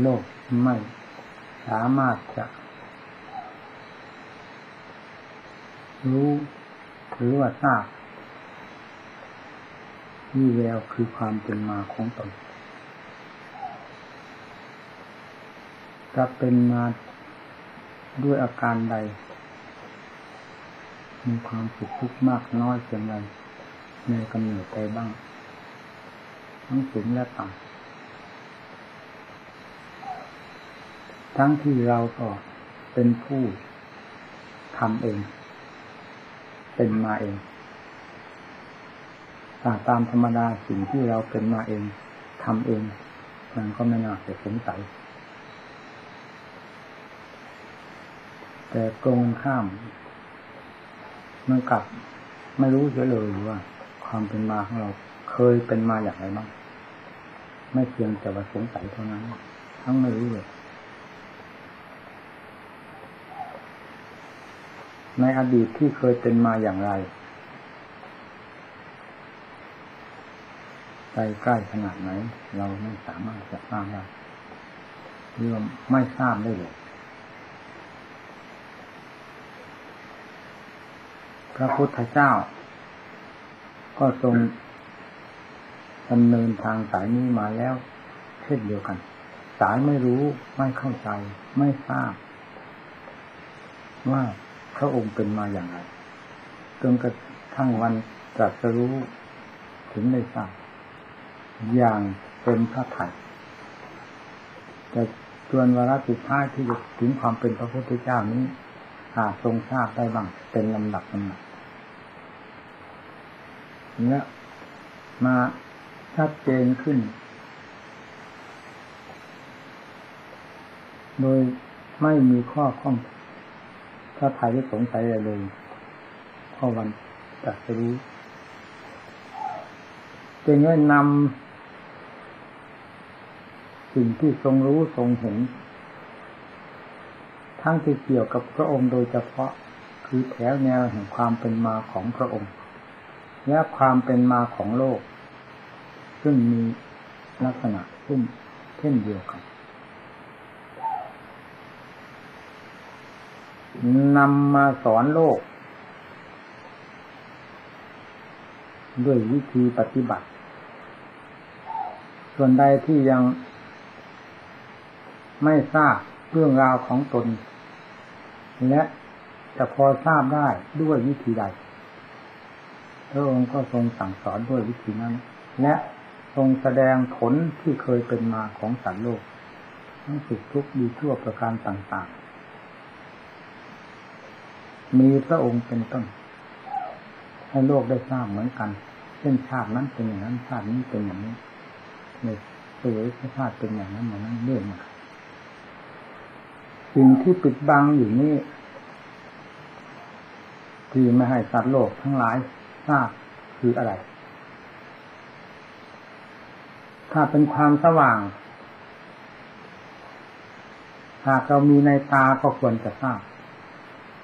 โลกไม่สามารถจะ รู้หรือว่าทราบนี่แววคือความเป็นมาของตนจะเป็นมาด้วยอาการใด มีความสุขทุกข์มากน้อยเพียงไรในกำเนิดใจบ้าง ทั้งสูงและต่ำ ทั้งที่เราก็เป็นผู้ทำเอง เป็นมาเองตามธรรมดาสิ่งที่เราเป็นมาเองทำเอง มันก็ไม่น่าจะสงสัย แต่ตรงข้ามมันกลับไม่รู้เฉยเลยว่า ความเป็นมาของเราเคยเป็นมาอย่างไรบ้างไม่เพียงแต่ว่าสงสัยเท่านั้น ทั้งไม่รู้เลย ในอดีตที่เคยเป็นมาอย่างไรใกล้ใกล้ขนาดไหน เราไม่สามารถจะทราบได้เรื่องไม่ทราบได้เลยพระพุทธเจ้า ก็ทรงดำเนินทางสายนี้มาแล้ว เช่นเดียวกัน สายไม่รู้ไม่เข้าใจ ไม่ทราบ ว่า พระองค์เป็นมาอย่างไรจนกระทั่งวันตรัสรู้ถึงได้ทราบอย่างเป็นพระไถ่แต่จวนวาระสุดท้ายที่จะถึงความเป็นพระพุทธเจ้านี้หาทรงทราบได้บ้างเป็นลำดับลำดับเนี้ยมาชัดเจนขึ้น โดยไม่มีข้อข้อง ถ้าไทยที่สงสัยอะไรเลยข้อวันจัดรู้จึงได้นำสิ่งที่ทรงรู้ทรงเห็น ทั้งที่เกี่ยวกับพระองค์โดยเฉพาะคือแถวแนวแห่งความเป็นมาของพระองค์ และความเป็นมาของโลก ซึ่งมีลักษณะเช่นเช่นเดียวกัน นำมาสอนโลก ด้วยวิธีปฏิบัติ ส่วนใดที่ยังไม่ทราบเรื่องราวของตน และจะพอทราบได้ด้วยวิธีใดพระองค์ก็ทรงสั่งสอนด้วยวิธีนั้น และทรงแสดงผลที่เคยเป็นมาของสัตว์โลก ทั้งสุขทุกข์ดีทั่วประการต่าง มีพระองค์เป็นต้นให้โลกได้ทราบเหมือนกันเช่นชาตินั้นเป็นอย่างนั้นชาตินี้เป็นอย่างนี้ในสวยชาติเป็นอย่างนั้นอย่างนั้นเรื่องมาสิ่งที่ปิดบังอยู่นี่ที่ไม่ให้สัตว์โลกทั้งหลายทราบคืออะไร ถ้าเป็นความสว่าง หากเรามีในตาก็ควรจะทราบ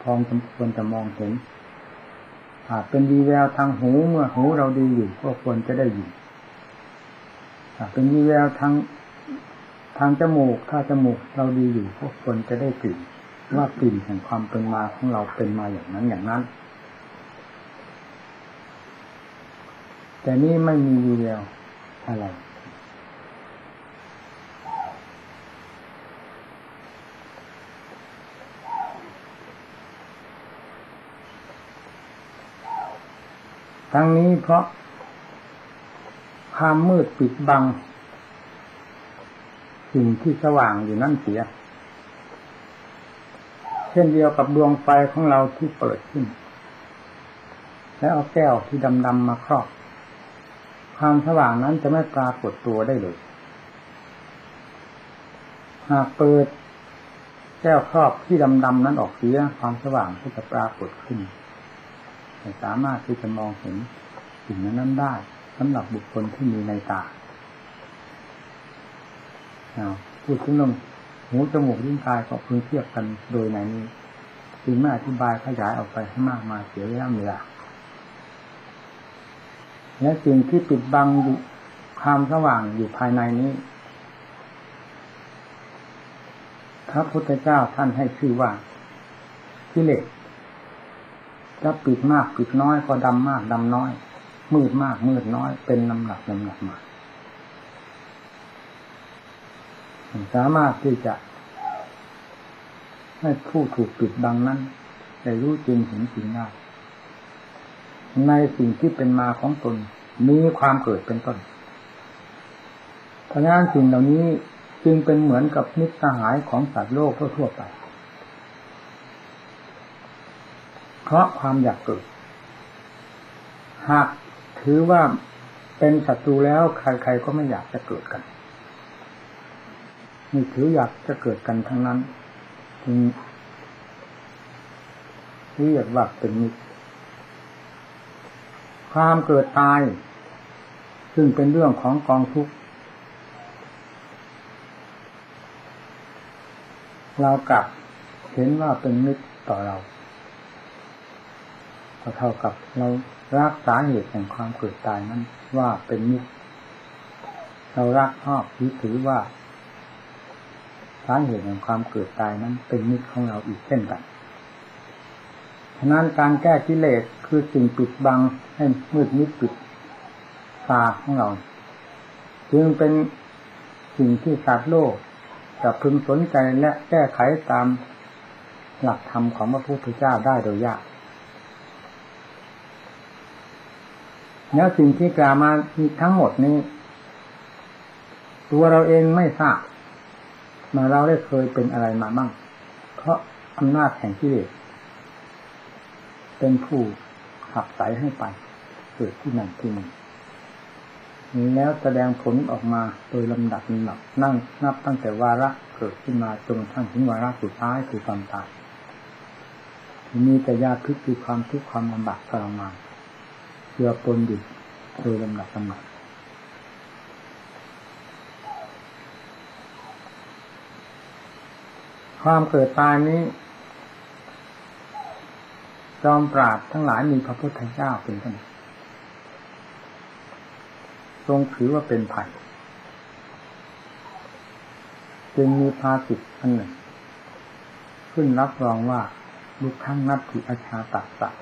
พองควรจะมองเห็นหากเป็นวีแววทางหูเมื่อหูเราดีอยู่ก็ควรจะได้ยินหากเป็นวีแววทางทางจมูกถ้าจมูกเราดีอยู่ก็ควรจะได้กลิ่นว่ากลิ่นแห่งความเป็นมาของเราเป็นมาอย่างนั้นอย่างนั้น แต่นี่ไม่มีวีแววอะไร ทั้งนี้เพราะความมืดปิดบัง สิ่งที่สว่างอยู่นั่นเสีย เช่นเดียวกับดวงไฟของเราที่เปิดขึ้น แล้วเอาแก้วที่ดำๆมาครอบ ความสว่างนั้นจะไม่ปรากฏตัวได้เลย หากเปิดแก้วครอบที่ดำๆนั้นออกเสียความสว่างก็จะปรากฏขึ้น สามารถที่จะมองเห็นสิ่งนั้นได้สำหรับบุคคลที่มีในตาพูดถึงลมหูจมูกลิ้นกายก็พึงเทียบกันโดยในนี้จึงไม่อธิบายขยายออกไปให้มากมาเสียเวลาเวลาและสิ่งที่ปิดบังความสว่างอยู่ภายในนี้ พระพุทธเจ้าท่านให้ชื่อว่ากิเลส จะปิดมากปิดน้อยก็ดำมากดำน้อย มืดมากมืดน้อย เป็นลำหนักลำหนักมาสามารถที่จะ ให้ผู้ถูกปิดบังนั้นได้รู้จริงเห็นจริงได้ในสิ่งที่เป็นมาของตนมีความเกิดเป็นต้นเพราะงั้นสิ่งเหล่านี้จึงเป็นเหมือนกับนิสหายของสัตว์โลกทั่วไป เพราะความอยากเกิด หากถือว่าเป็นศัตรูแล้วใครๆก็ไม่อยากจะเกิดกันมีถืออยากจะเกิดกันทั้งนั้นจึงเรียกว่าเป็นมิตรความเกิดตาย ซึ่งเป็นเรื่องของกองทุกข์เรากลับเห็นว่าเป็นมิตรต่อเรา ก็เท่ากับเรารักสาเหตุแห่งความเกิดตายนั้น ว่าเป็นมิตรเรารักชอบยึดถือว่าสาเหตุแห่งความเกิดตายนั้น เป็นมิตรของเราอีกเช่นกันฉะนั้นการแก้กิเลสคือสิ่งปิดบังให้มืดมิดปิดตาของเรา จึงเป็นสิ่งที่สัตว์โลกจะพึงสนใจและแก้ไขตามหลักธรรมของพระพุทธเจ้าได้โดยยาก แล้วสิ่งที่กล่าวมาทั้งหมดนี้ ตัวเราเองไม่ทราบมาเราได้เคยเป็นอะไรมาบ้าง เพราะอำนาจแห่งกิเลสเป็นผู้ขับไสให้ไปเกิดที่นั่นที่นี่แล้วแสดงผลออกมาโดยลำดับลำดับนั่งนับตั้งแต่วาระเกิดขึ้นมาจนทั้งถึงวาระสุดท้ายคือความตายมีแต่ยาพิษคือความทุกข์ความลำบากทรมาน เกือปนอยู่โดยลำดับลำดับความเกิดตายนี้ จอมปราดทั้งหลายมีพระพุทธเจ้าเป็นต้นทรงถือว่าเป็นภัยจึงมีภาสิทธิ์อันหนึ่ง ขึ้นรับรองว่าลุกทั้งนับถืออาชาตัดสัต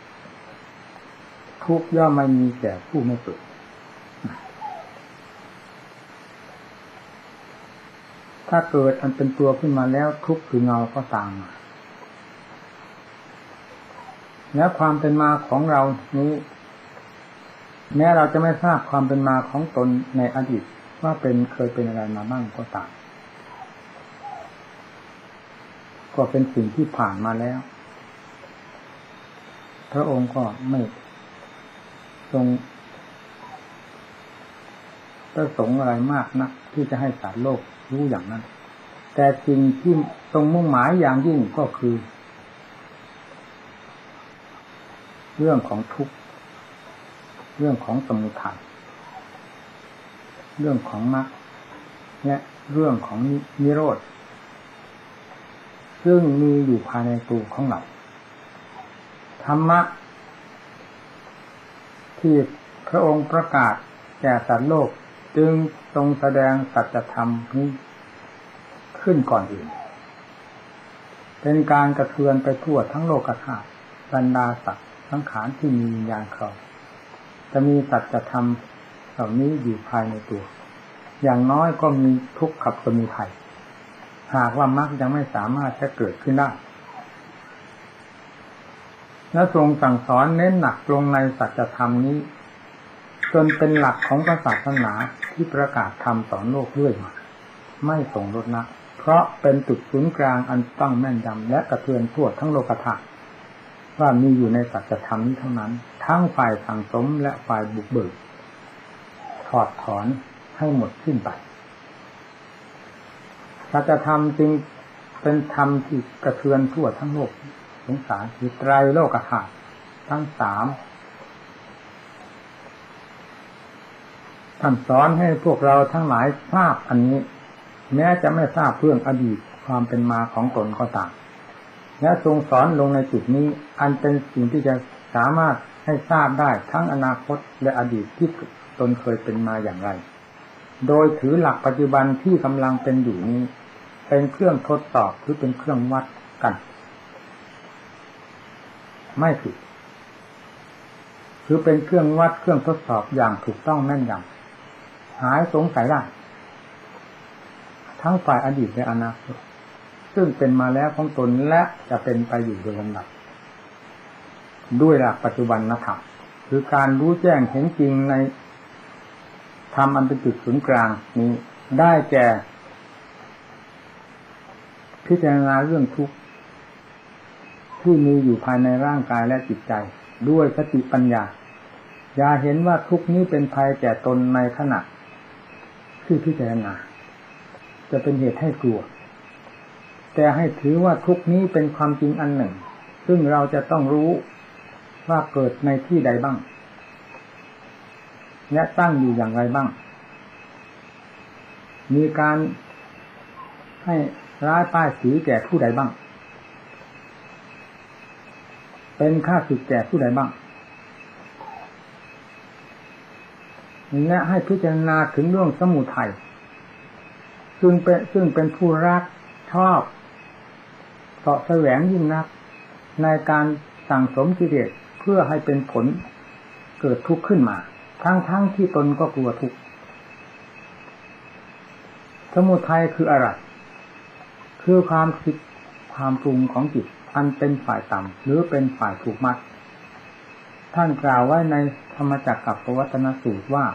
ทุกย่อมไม่มีแก่ผู้ไม่เกิดถ้าเกิดอันเป็นตัวขึ้นมาแล้วทุกคือเงาก็ตามมา แล้วความเป็นมาของเรานี้ แม้เราจะไม่ทราบความเป็นมาของตนในอดีตว่าเป็นเคยเป็นอะไรมาบ้างก็ตาม ก็เป็นสิ่งที่ผ่านมาแล้ว พระองค์ก็ไม่ ทรงประสงค์อะไรมากนะที่จะให้สารโลกรู้อย่างนั้น แต่สิ่งที่ตรงมุ่งหมายอย่างยิ่งก็คือ เรื่องของทุกข์เรื่องของสมุทัยเรื่องของมรรคและเรื่องของนิโรธ ซึ่งมีอยู่ภายในตัวของเราธรรมะ ที่พระองค์ประกาศแก่สัตว์โลกจึงทรงแสดงสัจธรรมนี้ขึ้นก่อนอื่น เป็นการกระเทือนไปทั่วทั้งโลกธาตุบรรดาสัตว์ทั้งขานที่มียานเขาจะมีสัจธรรมเหล่านี้อยู่ภายในตัว อย่างน้อยก็มีทุกข์ขับสมุทัยหากว่ามรรคยังไม่สามารถจะเกิดขึ้นได้ และทรงสั่งสอนเน้นหนักลงในสัจธรรมนี้ จนเป็นหลักของศาสนาที่ประกาศธรรมต่อโลกเรื่อยมาไม่ส่งลดนะเพราะเป็นจุดศูนย์กลางอันตั้งแม่นยำและกระเทือนทั่วทั้งโลกธาตุว่ามีอยู่ในสัจธรรมนี้เท่านั้น ทั้งฝ่ายสังสมและฝ่ายบุกเบิกถอดถอนให้หมดสิ้นไปสัจธรรมจึงเป็นธรรมที่กระเทือนทั่วทั้งโลก สงสารคือไตรโลกธาตุทั้งสามท่านสอนให้พวกเราทั้งหลายทราบอันนี้ แม้จะไม่ทราบเรื่องอดีตความเป็นมาของตนก็ตามและทรงสอนลงในจุดนี้ อันเป็นสิ่งที่จะสามารถให้ทราบได้ทั้งอนาคตและอดีตที่ตนเคยเป็นมาอย่างไร โดยถือหลักปัจจุบันที่กำลังเป็นอยู่นี้ เป็นเครื่องทดสอบหรือเป็นเครื่องวัดกัน ไม่ผิดคือเป็นเครื่องวัดเครื่องทดสอบอย่างถูกต้องแม่นยำหายสงสัยได้ ทั้งฝ่ายอดีตและอนาคตซึ่งเป็นมาแล้วของตนและจะเป็นไปอยู่โดยลำดับ ด้วยหลักปัจจุบันนะครับคือการรู้แจ้งเห็นจริงในธรรมอันเป็นจุดศูนย์กลางนี้ได้แก่ พิจารณาเรื่องทุกข์ ที่มีอยู่ภายในร่างกายและจิตใจ ด้วยสติปัญญา อย่าเห็นว่าทุกนี้เป็นภัยแก่ตนในขณะที่พิจารณาจะเป็นเหตุให้กลัว แต่ให้ถือว่าทุกนี้เป็นความจริงอันหนึ่ง ซึ่งเราจะต้องรู้ว่าเกิดในที่ใดบ้าง และตั้งอยู่อย่างไรบ้าง มีการให้ร้ายป้ายสีแก่ผู้ใดบ้าง เป็นค่าสึกแก่ผู้ใดบ้าง และให้พิจารณาถึงเรื่องสมุทัยซึ่งเป็นซึ่งเป็นผู้รักชอบเสาะแสวงยิ่งนัก ในการสั่งสมกิเลสเพื่อให้เป็นผลเกิดทุกข์ขึ้นมา ทั้งๆทที่ตนก็กลัวทุกข์สมุทัยคืออะไร คือความคิดความปรุงของจิต อันเป็นฝ่ายต่ำหรือเป็นฝ่ายถูกมัดท่านกล่าวไว้ในธรรมจักรกับปวัตนสูตรว่า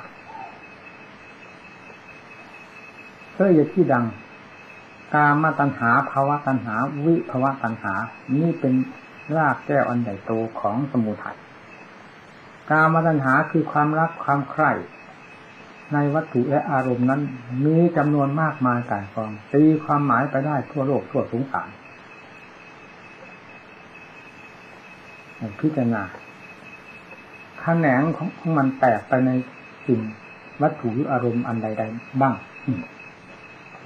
เพื่อยที่ดัง กามาตัญหาภาวะตัญหา วิภาวะตัญหา นี่เป็นรากแก้วอันใหญ่โตของสมุทัยกามตัณหาคือความรักความใคร่ในวัตถุและอารมณ์นั้น มีจำนวนมากมายกายกองตีความหมายไปได้ทั่วโลกทั่วสงสาร พิจารณาขแขนงของมันแตกไปในสิ่งวัตถุหรืออารมณ์อันใด ๆ บ้าง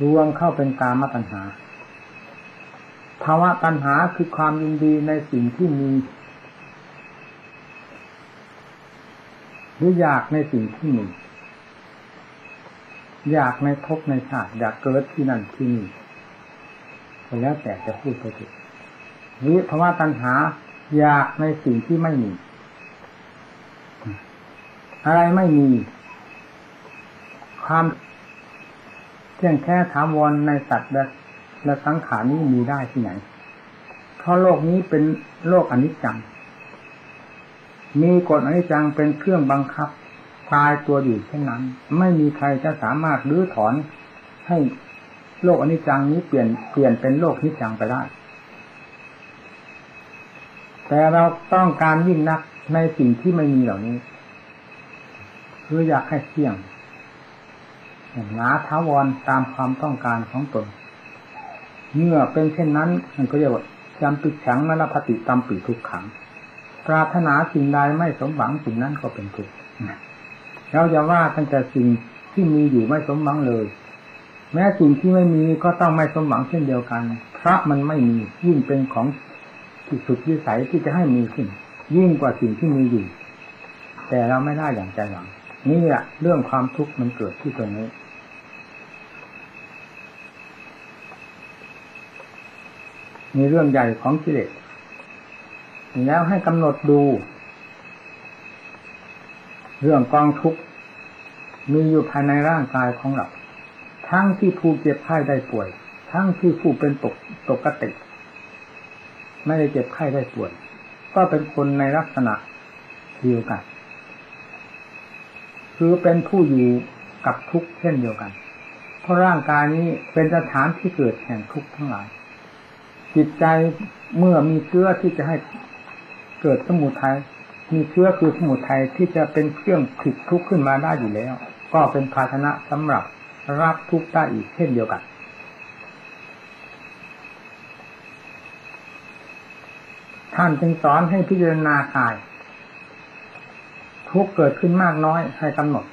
รวมเข้าเป็นกามตัณหา ภาวะตัณหาคือความยินดีในสิ่งที่มีหรืออยากในสิ่งที่มีอยากในภพในชาติอยากเกิดที่นั่นที่นี่แล้วแต่จะพูดไปถึงวิภาวะตัณหา อยากในสิ่งที่ไม่มี อะไรไม่มี ความเที่ยงแค่ถามวนในสัตว์และและสังขารนี้มีได้ที่ไหน เพราะโลกนี้เป็นโลกอนิจจัง มีกฎอนิจจังเป็นเครื่องบังคับตายตัวอยู่เช่นนั้น ไม่มีใครจะสามารถรื้อถอนให้โลกอนิจจังนี้เปลี่ยนเปลี่ยนเป็นโลกนิจจังไปได้ แต่เราต้องการยิ่งนักในสิ่งที่ไม่มีเหล่านี้ คืออยากให้เที่ยงหนาท้าวรตามความต้องการของตนเมื่อเป็นเช่นนั้นมันก็เรียกว่าจำปิดฉังมรพติตามปีทุกขัง ปรารถนาสิ่งใดไม่สมหวังสิ่งนั้นก็เป็นทุกข์เราจะว่าตั้งแต่สิ่งที่มีอยู่ไม่สมหวังเลย แม้สิ่งที่ไม่มีก็ต้องไม่สมหวังเช่นเดียวกัน เพราะมันไม่มียิ่งเป็นของ ที่สุดวิสัยที่จะให้มีขึ้น ยิ่งกว่าสิ่งที่มีอยู่ แต่เราไม่ได้อย่างใจหวังนี่แหละเรื่องความทุกข์มันเกิดที่ตรงนี้มีเรื่องใหญ่ของกิเลสแล้วให้กำหนดดู เรื่องกองทุกข์มีอยู่ภายในร่างกายของเรา ทั้งที่ผู้เจ็บไข้ได้ป่วย ทั้งที่ผู้เป็นตกตกกติ ไม่ได้เจ็บไข้ได้ป่วย ก็เป็นคนในลักษณะเดียวกัน คือเป็นผู้อยู่กับทุกข์เช่นเดียวกัน เพราะร่างกายนี้เป็นสถานที่เกิดแห่งทุกข์ทั้งหลาย จิตใจเมื่อมีเชื้อที่จะให้เกิดสมุทัยมีเชื้อคือสมุทัยที่จะเป็นเครื่องผลิตทุกข์ขึ้นมาได้อยู่แล้ว ก็เป็นภาชนะสำหรับรับทุกข์ได้อีกเช่นเดียวกัน ท่านจึงสอนให้พิจารณากาย ทุกเกิดขึ้นมากน้อยให้กำหนด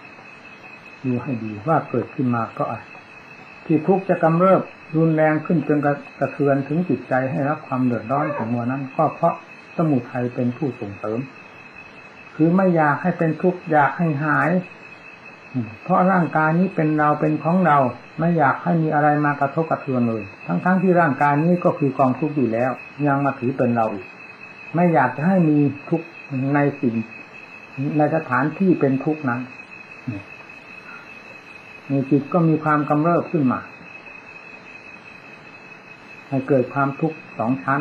ดูให้ดีว่าเกิดขึ้นมาเพราะอะไรที่ทุกจะกำเริบรุนแรงขึ้นจนกระเทือนถึงจิตใจให้รับความเดือดร้อนของมัวนั้น ก็เพราะสมุทัยเป็นผู้ส่งเสริม คือไม่อยากให้เป็นทุกข์อยากให้หาย เพราะร่างกายนี้เป็นเราเป็นของเรา ไม่อยากให้มีอะไรมากระทบกระเทือนเลย ทั้งๆทที่ร่างกายนี้ก็คือกองทุกข์อยู่แล้ว ยังมาถือเป็นเราอีก ไม่อยากจะให้มีทุกข์ในสิ่ง ในสถานที่เป็นทุกข์นั้นมีจิตก็มีความกำเริบขึ้นมาให้เกิดความทุกข์สองชั้น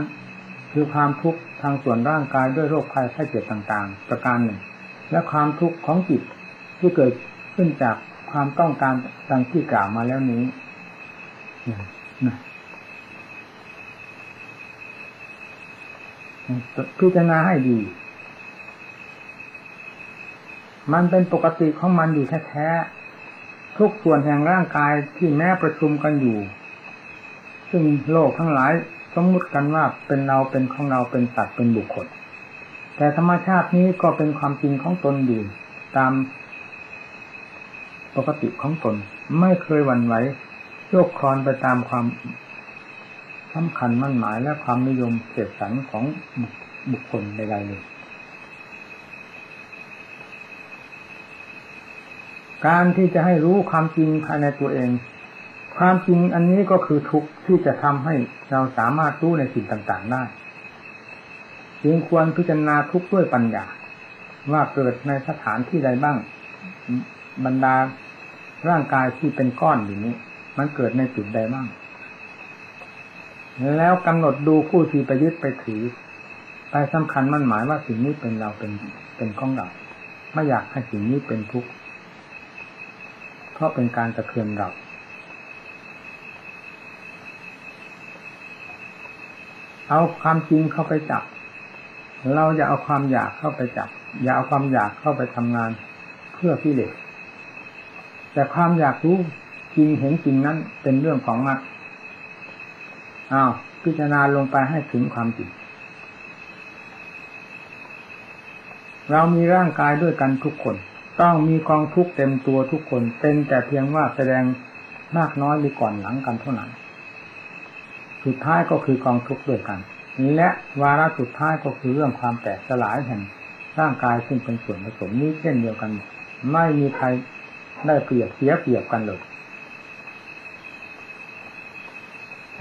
คือความทุกข์ทางส่วนร่างกายด้วยโรคภัยไข้เจ็บต่างๆ ประการหนึ่ง และความทุกข์ของจิตที่เกิดขึ้นจากความต้องการดังที่กล่าวมาแล้วนี้ พิจารณาให้ดี มันเป็นปกติของมันอยู่แท้ๆทุกส่วนแห่งร่างกายที่แม้ประชุมกันอยู่ ซึ่งโลกทั้งหลายสมมติกันว่าเป็นเราเป็นของเราเป็นสัตว์เป็นบุคคล แต่ธรรมชาตินี้ก็เป็นความจริงของตนอยู่ตามปกติของตน ไม่เคยหวั่นไหวโยกคลอนไปตามความ สำคัญมั่นหมายและความนิยมเสพสันของบุคคลใดๆเลย การที่จะให้รู้ความจริงภายในตัวเอง ความจริงอันนี้ก็คือทุกที่จะทำให้เราสามารถรู้ในสิ่งต่างๆได้จึงควรพิจารณาทุกด้วยปัญญา ว่าเกิดในสถานที่ใดบ้าง บรรดาร่างกายที่เป็นก้อนอยู่นี้ มันเกิดในจุดใดบ้าง แล้วกำหนดดูผู้ที่ไปยึดไปถือ ไปสำคัญมั่นหมายว่าสิ่งนี้เป็นเราเป็นเป็นของเราไม่อยากให้สิ่งนี้เป็นทุกข์เพราะเป็นการตะเคือนเราเอาความจริงเข้าไปจับ เราอย่าเอาความอยากเข้าไปจับ อย่าเอาความอยากเข้าไปทำงานเพื่อพิเลสแต่ความอยากรู้จริงเห็นจริงนั้นเป็นเรื่องของมรรค อ้าวพิจารณาลงไปให้ถึงความจริงเรามีร่างกายด้วยกันทุกคน ต้องมีกองทุกเต็มตัวทุกคน เป็นแต่เพียงว่าแสดงมากน้อยหรือก่อนหลังกันเท่านั้น สุดท้ายก็คือกองทุกด้วยกันและวาระสุดท้ายก็คือเรื่องความแตกสลายแห่งร่างกายซึ่งเป็นส่วนผสมนี้เช่นเดียวกัน ไม่มีใครได้เปรียบเสียเปรียบกันเลย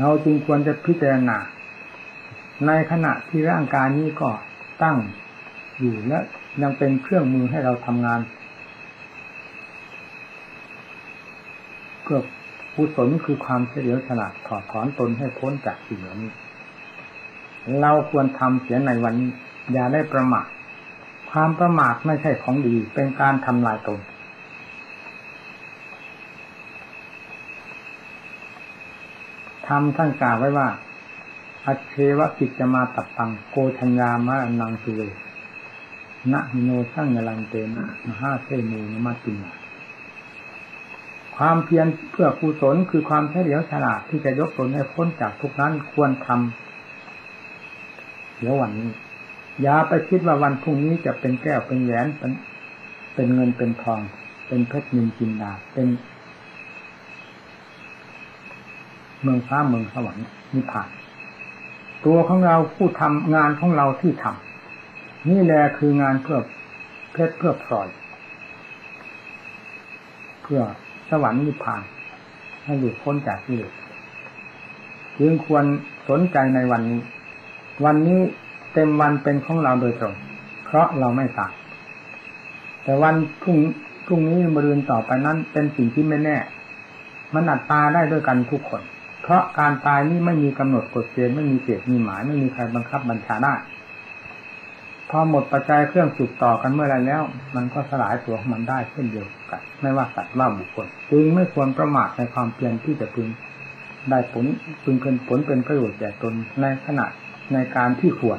เราจึงควรจะพิจารณา ในขณะที่ร่างกายนี้ก็ตั้งอยู่และยังเป็นเครื่องมือให้เราทำงานเพื่อกุศลคือความเฉลียวฉลาดถอดถอนตนให้พ้นจากสิ่งเหล่านี้ เราควรทำเสียในวันนี้อย่าได้ประมาทความประมาทไม่ใช่ของดี เป็นการทำลายตน ทำท่านกล่าวไว้ว่า อัเชวะกิจจะมาตัดตังโกชัญญามะนังสุเวนะมิโนช่างยลันเตนะมหาเทมูนมาตินาความเพียรเพื่อกุศลคือความเฉลียวฉลาดที่จะยกตนให้พ้นจากทุกนั้นควรทำเดี๋ยววันนี้ อย่าไปคิดว่าวันพรุ่งนี้จะเป็นแก้วเป็นแหวนเป็นเป็นเงินเป็นทอง เป็นเพชรนินจินดาเป็น เมืองฟ้าเมืองสวรรค์นิพพาน ตัวของเราผู้ทำงานของเราที่ทำนี่แหละคืองานเพื่อเพชรเพื่อพลอย เพื่อสวรรค์นิพพาน ให้หลุดพ้นจากที่เหลือจึงควรสนใจในวันนี้ วันนี้เต็มวันเป็นของเราโดยตรง เพราะเราไม่ตายแต่วันพรุ่งพรุ่งนี้มรืนต่อไปนั้นเป็นสิ่งที่ไม่แน่ มันอัดตาได้ด้วยกันทุกคน เพราะการตายนี่ไม่มีกำหนดกฎเกณฑ์ไม่มีเกณฑ์มีหมายไม่มีใครบังคับบัญชาได้ พอหมดปัจจัยเครื่องสืบต่อกันเมื่อไรแล้ว มันก็สลายตัวของมันได้เช่นเดียวกัน ไม่ว่าสัตว์ว่าบุคคลจึงไม่ควรประมาทในความเพียรที่จะพึงได้ผลพึงเป็นผลเป็นประโยชน์แก่ตนในขณะในการที่ควร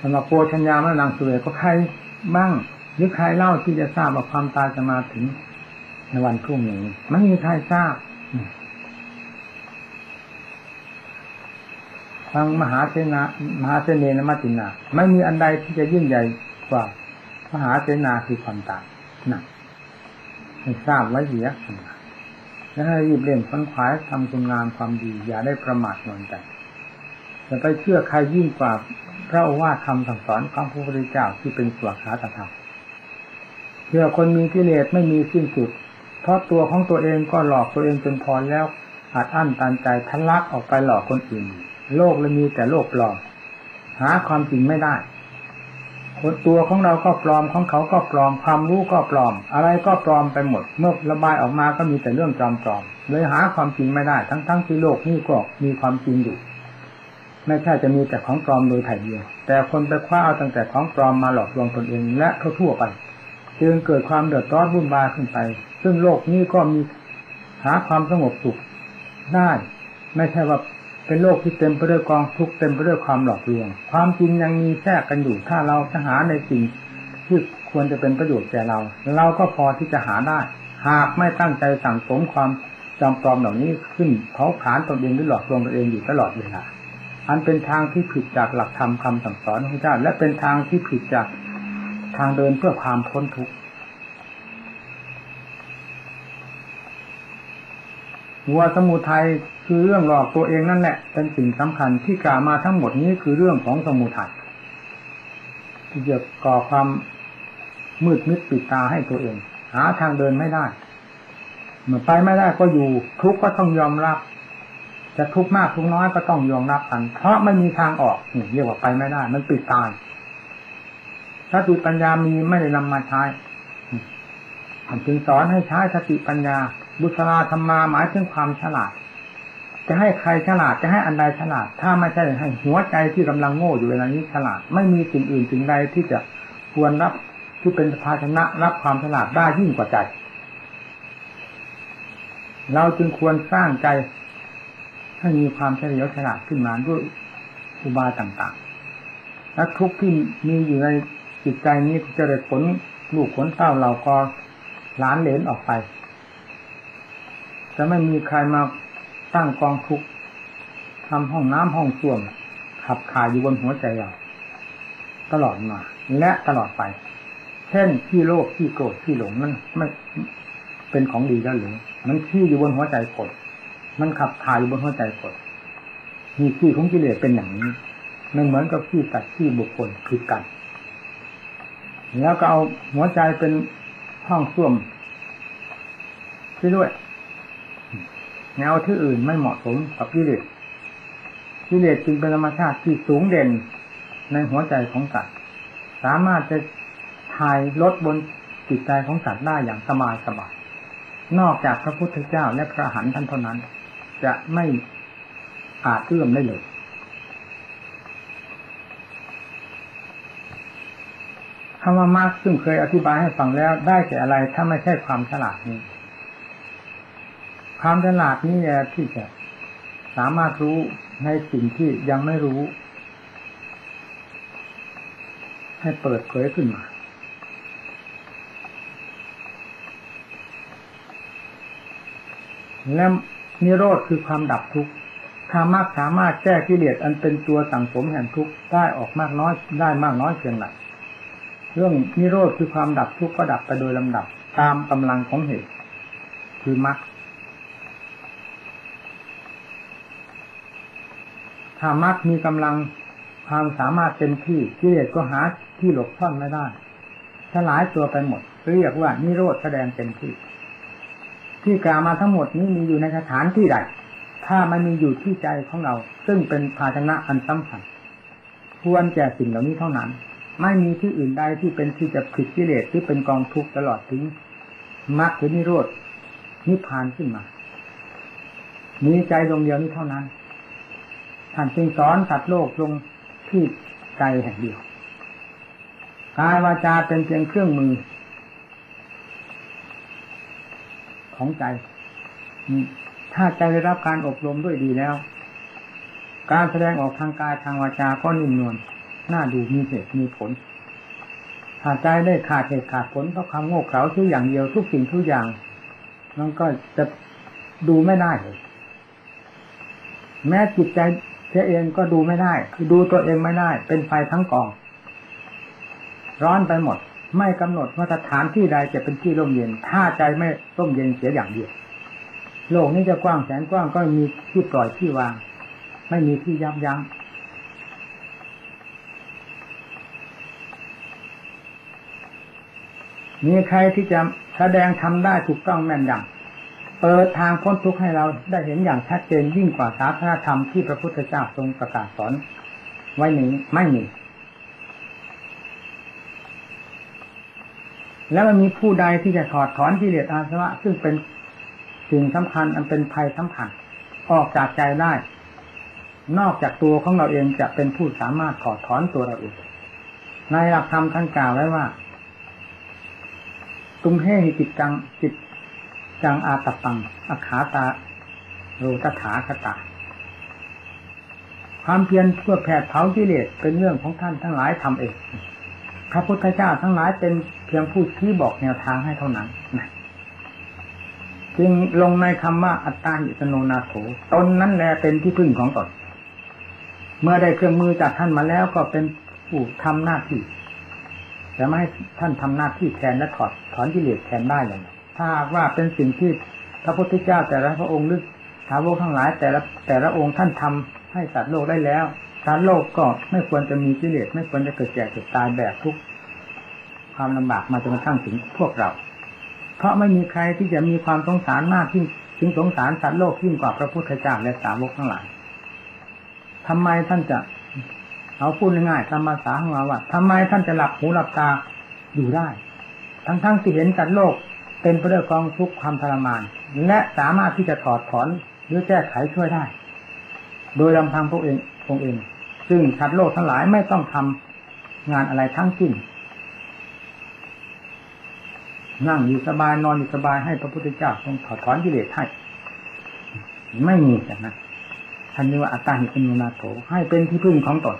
สำหรับโพชัญญาแม่นางสุเรก็ใครบ้างหรือใครเล่าที่จะทราบว่าความตายจะมาถึงในวันพรุ่งนี้ไม่มีใครทราบ ทางมหาเสนามหาเสนนมัตินา ไม่มีอันใดที่จะยิ่งใหญ่กว่ามหาเสนาคือความตายนะให้ทราบไว้เสียแล้วให้รีบเร่งค้นขวายทำคุณงามความดี อย่าได้ประมาทนอนใจอย่ไปเชื่อใครยิ่งกว่าพระโอวาทคำสั่งสอนของพระพุทธเจ้าที่เป็นสวขาตธรรมเพื่อคนมีกิเลสไม่มีสิ้นสุด เพราะตัวของตัวเองก็หลอกตัวเองจนพอแล้วอาจอั้นตันใจทะลักออกไปหลอกคนอื่น โลกเลยมีแต่โลกปลอม หาความจริงไม่ได้คนตัวของเราก็ปลอมของเขาก็ปลอมความรู้ก็ปลอม อะไรก็ปลอมไปหมด เมื่อระบายออกมาก็มีแต่เรื่องจอมปลอม เลยหาความจริงไม่ได้ ทั้งๆทที่โลกนี้ก็มีความจริงอยู่ไม่ใช่จะมีแต่ของปลอมโดยถ่ายเดียว แต่คนไปคว้าเอาตั้งแต่ของปลอมมาหลอกลวงตนเองและทั่วๆไป จึงเกิดความเดือดร้อนวุ่นวายขึ้นไป ซึ่งโลกนี้ก็มีหาความสงบสุขได้ ไม่ใช่ว่า เป็นโลกที่เต็มไปด้วยกองทุกข์เต็มไปด้วยความหลอกลวง ความจริงยังมีแทรกกันอยู่ ถ้าเราจะหาในสิ่งที่ควรจะเป็นประโยชน์แก่เรา เราก็พอที่จะหาได้ หากไม่ตั้งใจสั่งสมความจำปลอมเหล่านี้ขึ้นเผาผลาญตนเองหรือหลอกลวงตนเองอยู่ตลอดเวลาอันเป็นทางที่ผิดจากหลักธรรมคาสั่งสอนของพระเจ้า และเป็นทางที่ผิดจากทางเดินเพื่อความพ้นทุกข์หัวสมุทัย คือเรื่องหลอกตัวเองนั่นแหละ เป็นสิ่งสำคัญที่กล่าวมาทั้งหมดนี้คือเรื่องของสมุทัยที่จะก่อความมืดมิดปิดตาให้ตัวเอง หาทางเดินไม่ได้เมื่อไปไม่ได้ก็อยู่ทุกข์ก็ต้องยอมรับ จะทุกข์มากทุกน้อยก็ต้องยอมรับกัน เพราะไม่มีทางออกนี่เรียกว่าไปไม่ได้ มันปิดตายสติปัญญามีไม่ได้นำมาใช้จึงสอนให้ใช้สติปัญญา บุษราธรรมาหมายถึงความฉลาด จะให้ใครฉลาดจะให้อันใดฉลาด ถ้าไม่ใช่ให้หัวใจที่กำลังโง่อยู่เวลานี้ฉลาด ไม่มีสิ่งอื่นสิ่งใดที่จะควรรับที่เป็นภาชนะรับความฉลาดได้ยิ่งกว่าใจ เราจึงควรสร้างใจให้มีความเฉลียวฉลาดขึ้นมาด้วยอุบายต่างๆ และทุกที่มีอยู่ในจิตใจนี้จะได้ผลลูกผลเต้าเราก็ล้านเลนออกไป จะไม่มีใครมา ตั้งกองทุกข์ทำห้องน้ำห้องส้วมขับขายอยู่บนหัวใจเราตลอดมา และตลอดไป เช่นที่โลภที่โกรธที่หลงมันไม่เป็นของดีแล้วหรือมันขี้อยู่บนหัวใจกดมันขับถ่ายอยู่บนหัวใจกดมีขี้ของกิเลสเป็นอย่างนี้มันเหมือนกับขี้ตัดขี้บุคคลคือกัน แล้วก็เอาหัวใจเป็นห้องส้วมที่ด้วย แนวที่อื่นไม่เหมาะสมกับกิเลสกิเลสจึงเป็นธรรมชาติที่สูงเด่นในหัวใจของสัตว์สามารถจะถ่ายลดบนจิตใจของสัตว์ได้อย่างสบายสบายนอกจากพระพุทธเจ้าและพระหันท่านเท่านั้น จะไม่อาจเอื้อมได้เลยคำว่ามากซึ่งเคยอธิบายให้ฟังแล้วได้แก่อะไรถ้าไม่ใช่ความฉลาดนี้ ความฉลาดนี้แหละที่จะสามารถรู้ในสิ่งที่ยังไม่รู้ ให้เปิดเผยขึ้นมาและนิโรธคือความดับทุกข์ถ้ามากสามารถแก้กิเลสอันเป็นตัวสั่งสมแห่งทุกข์ได้ออกมากน้อยได้มากน้อยเพียงไรเรื่องนิโรธคือความดับทุกข์ก็ดับไปโดยลำดับตามกำลังของเหตุ คือมรรค ถ้ามรรคมีกำลังความสามารถเต็มที่กิเลสก็หาที่หลบซ่อนไม่ได้สลายตัวไปหมด เรียกว่านิโรธแสดงเต็มที่ ที่กล่าวมาทั้งหมดนี้มีอยู่ในสถานที่ใดถ้ามันมีอยู่ที่ใจของเรา ซึ่งเป็นภาชนะอันสำคัญควรแก่สิ่งเหล่านี้เท่านั้น ไม่มีที่อื่นใดที่เป็นที่จะผิดกิเลสที่เป็นกองทุกข์ตลอดถึงมรรคหรือนิโรธนิพพานขึ้นมา มีใจดวงเดียวนี้เท่านั้น ท่านจึงสอนสัตว์โลกลงที่ใจแห่งเดียวกายวาจาเป็นเพียงเครื่องมือ ของใจ ถ้าใจได้รับการอบรมด้วยดีแล้ว การแสดงออกทางกายทางวาจาก็นิ่มนวลน่าดูมีเหตุมีผลหากใจได้ขาดเหตุขาดผลเพราะความโง่เขลาทุกอย่างเดียวทุกสิ่งทุกอย่างมันก็จะดูไม่ได้เลยแม้จิตใจ เสียเองก็ดูไม่ได้คือดูตัวเองไม่ได้ เป็นไฟทั้งกอง ร้อนไปหมด ไม่กำหนดว่าสถานที่ใดจะเป็นที่ร่มเย็น ถ้าใจไม่ร่มเย็นเสียอย่างเดียวโลกนี้จะกว้างแสนกว้างก็มีที่ปล่อยที่วาง ไม่มีที่ยับยั้งมีใครที่จะแสดงทำได้ถูกต้องแม่นยำ เปิดทางพ้นทุกข์ให้เราได้เห็นอย่างชัดเจนยิ่งกว่าศาสนาธรรมที่พระพุทธเจ้าทรงประกาศสอน ไว้นี้ไม่มี แล้วมันมีผู้ใดที่จะถอดถอนกิเลสอาสวะ ซึ่งเป็นสิ่งสำคัญอันเป็นภัยสำคัญออกจากใจได้ นอกจากตัวของเราเองจะเป็นผู้สามารถถอดถอนตัวเราเองในหลักธรรมท่านกล่าวไว้ว่าตุมเฮหิจิตจังจิต จังอาตปังอาขาตาโรตถาคตาความเพียรเพื่อแผดเผากิเลสเป็นเรื่องของท่านทั้งหลายทำเอง พระพุทธเจ้าทั้งหลายเป็นเพียงผู้ชี้บอกแนวทางให้เท่านั้นนะจึงลงในคำว่าอัตตาหิตโนนาโถตนนั้นแลเป็นที่พึ่งของตน เมื่อได้เครื่องมือจากท่านมาแล้วก็เป็นผู้ทำหน้าที่ แต่ไม่ให้ท่านทำหน้าที่แทนและถอดถอนกิเลสแทนได้อย่างไร ถ้าว่าเป็นสิ่งที่พระพุทธเจ้าแต่ละพระองค์หรือสาวกทั้งหลาย แต่ละแต่ละองค์ท่านทำให้สัตว์โลกได้แล้วสัตว์โลกก็ไม่ควรจะมีกิเลสไม่ควรจะเกิดแก่เกิดตายแบบทุกความลำบากมาจนกระทั่งถึงพวกเรา เพราะไม่มีใครที่จะมีความสงสารมากที่ถึงสงสารสัตว์โลกยิ่งกว่าพระพุทธเจ้าและสาวกทั้งหลายทำไมท่านจะเอาพูดง่ายๆตามภาษาของเราว่าทำไมท่านจะหลับหูหลับตาอยู่ได้ ทั้งๆที่เห็นสัตว์โลก เป็นไปด้วยกองทุกข์ความทรมาน และสามารถที่จะถอดถอนหรือแก้ไขช่วยได้ โดยลำพังพวกเององเอง ซึ่งสัตว์โลกทั้งหลายไม่ต้องทำงานอะไรทั้งสิ้นนั่งอยู่สบายนอนอยู่สบายให้พระพุทธเจ้าทรงถอดถอนกิเลสให้ไม่มีอย่นั้นท่านเรียกว่าอัตตาหิตโนนาโถให้เป็นที่พึ่งของตน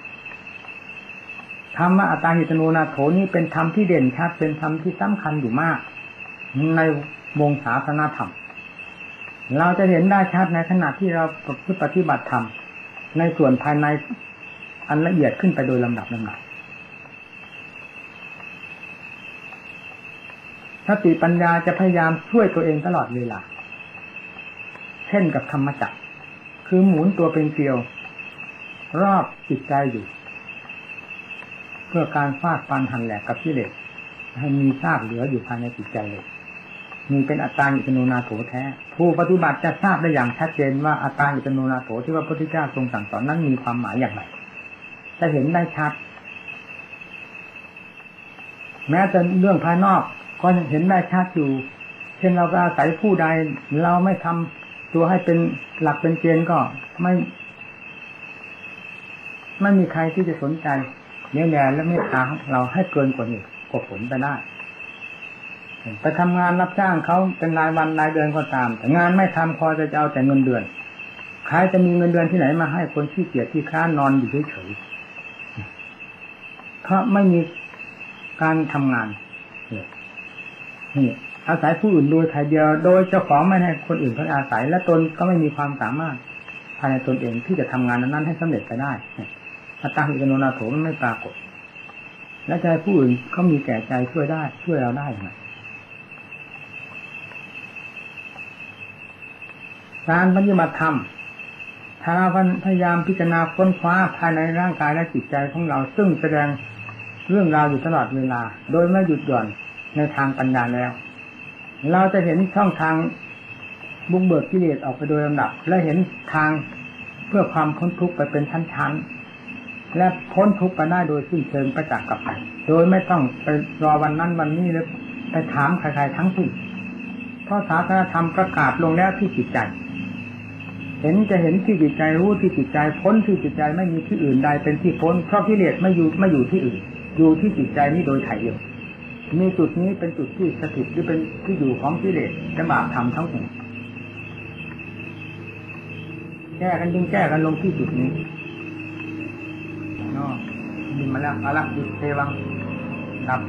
ธรรมะอัตตาหิตโนนาโถนี้เป็นธรรมที่เด่นชัดเป็นธรรมที่สำคัญอยู่มาก ในวงศาสนาธรรม เราจะเห็นได้ชัดในขณะที่เราปฏิบัติธรรมในส่วนภายในอันละเอียดขึ้นไปโดยลำดับลำดับสติปัญญาจะพยายามช่วยตัวเองตลอดเวลา เช่นกับธรรมจักร คือหมุนตัวเป็นเกลียว รอบจิตใจอยู่ เพื่อการฟาดฟันหันแหลกกับกิเลสให้มีซากเหลืออยู่ภายในจิตใจเลย มีเป็นอัตตาอิตโนนาโถแท้ ผู้ปฏิบัติจะทราบได้อย่างชัดเจนว่าอัตตาอิตโนนาโถที่ว่าพระพุทธเจ้าทรงสั่งสอนนั้นมีความหมายอย่างไรจะเห็นได้ชัด แม้จะเรื่องภายนอกก็เห็นได้ชัดอยู่ เช่นเราก็อาศัยผู้ใด เราไม่ทำตัวให้เป็นหลักเป็นเกณฑ์ก็ไม่ ไม่มีใครที่จะสนใจเนี้ยแย่และเมตตาเราให้เกินกว่านี้กว่าผลไปได้ ไปทำงานรับจ้างเขาเป็นรายวันรายเดือนก็ตาม แต่งานไม่ทำพอจะเอาแต่เงินเดือนใครจะมีเงินเดือนที่ไหนมาให้คนขี้เกียจที่ค้านอนอยู่เฉยๆเพราะไม่มีการทำงานนี่อาศัยผู้อื่นโดยถ่ายเดียว โดยเจ้าของไม่ให้คนอื่นเขาอาศัย และตนก็ไม่มีความสามารถภายในตนเองที่จะทำงานนั้นให้สำเร็จไปได้อัตตาหิกโนนาโถมันไม่ปรากฏ และใจผู้อื่นเขามีแก่ใจช่วยได้ ช่วยเราได้ไหม การปฏิบัติธรรมถ้าเราพยายามพิจารณาค้นคว้าภายในร่างกายและจิตใจของเรา ซึ่งแสดงเรื่องราวอยู่ตลอดเวลา โดยไม่หยุดหย่อนในทางปัญญาแล้ว เราจะเห็นช่องทางบุกเบิกกิเลสออกไปโดยลำดับ และเห็นทางเพื่อความพ้นทุกข์ไปเป็นชั้นๆ และพ้นทุกข์ไปได้โดยสิ้นเชิงประจักษ์กับไปโดยไม่ต้องไปรอวันนั้นวันนี้แล้วไปถามใครๆทั้งสิ้นเพราะศาสนาธรรมประกาศลงแล้วที่จิตใจ เห็นจะเห็นที่จิตใจรู้ที่จิตใจพ้นที่จิตใจไม่มีที่อื่นใดเป็นที่พ้นเพราะกิเลสไม่อยู่ไม่อยู่ที่อื่น อยู่ที่จิตใจนี้โดยถ่ายเดียวมีจุดนี้เป็นจุดที่สถิตหรือเป็นที่อยู่ของกิเลสและบาปธรรมทั้งหมดแก้กันจึงแก้กันลงที่จุดนี้นาะดินมาแล้วอาละดิเทวังดับ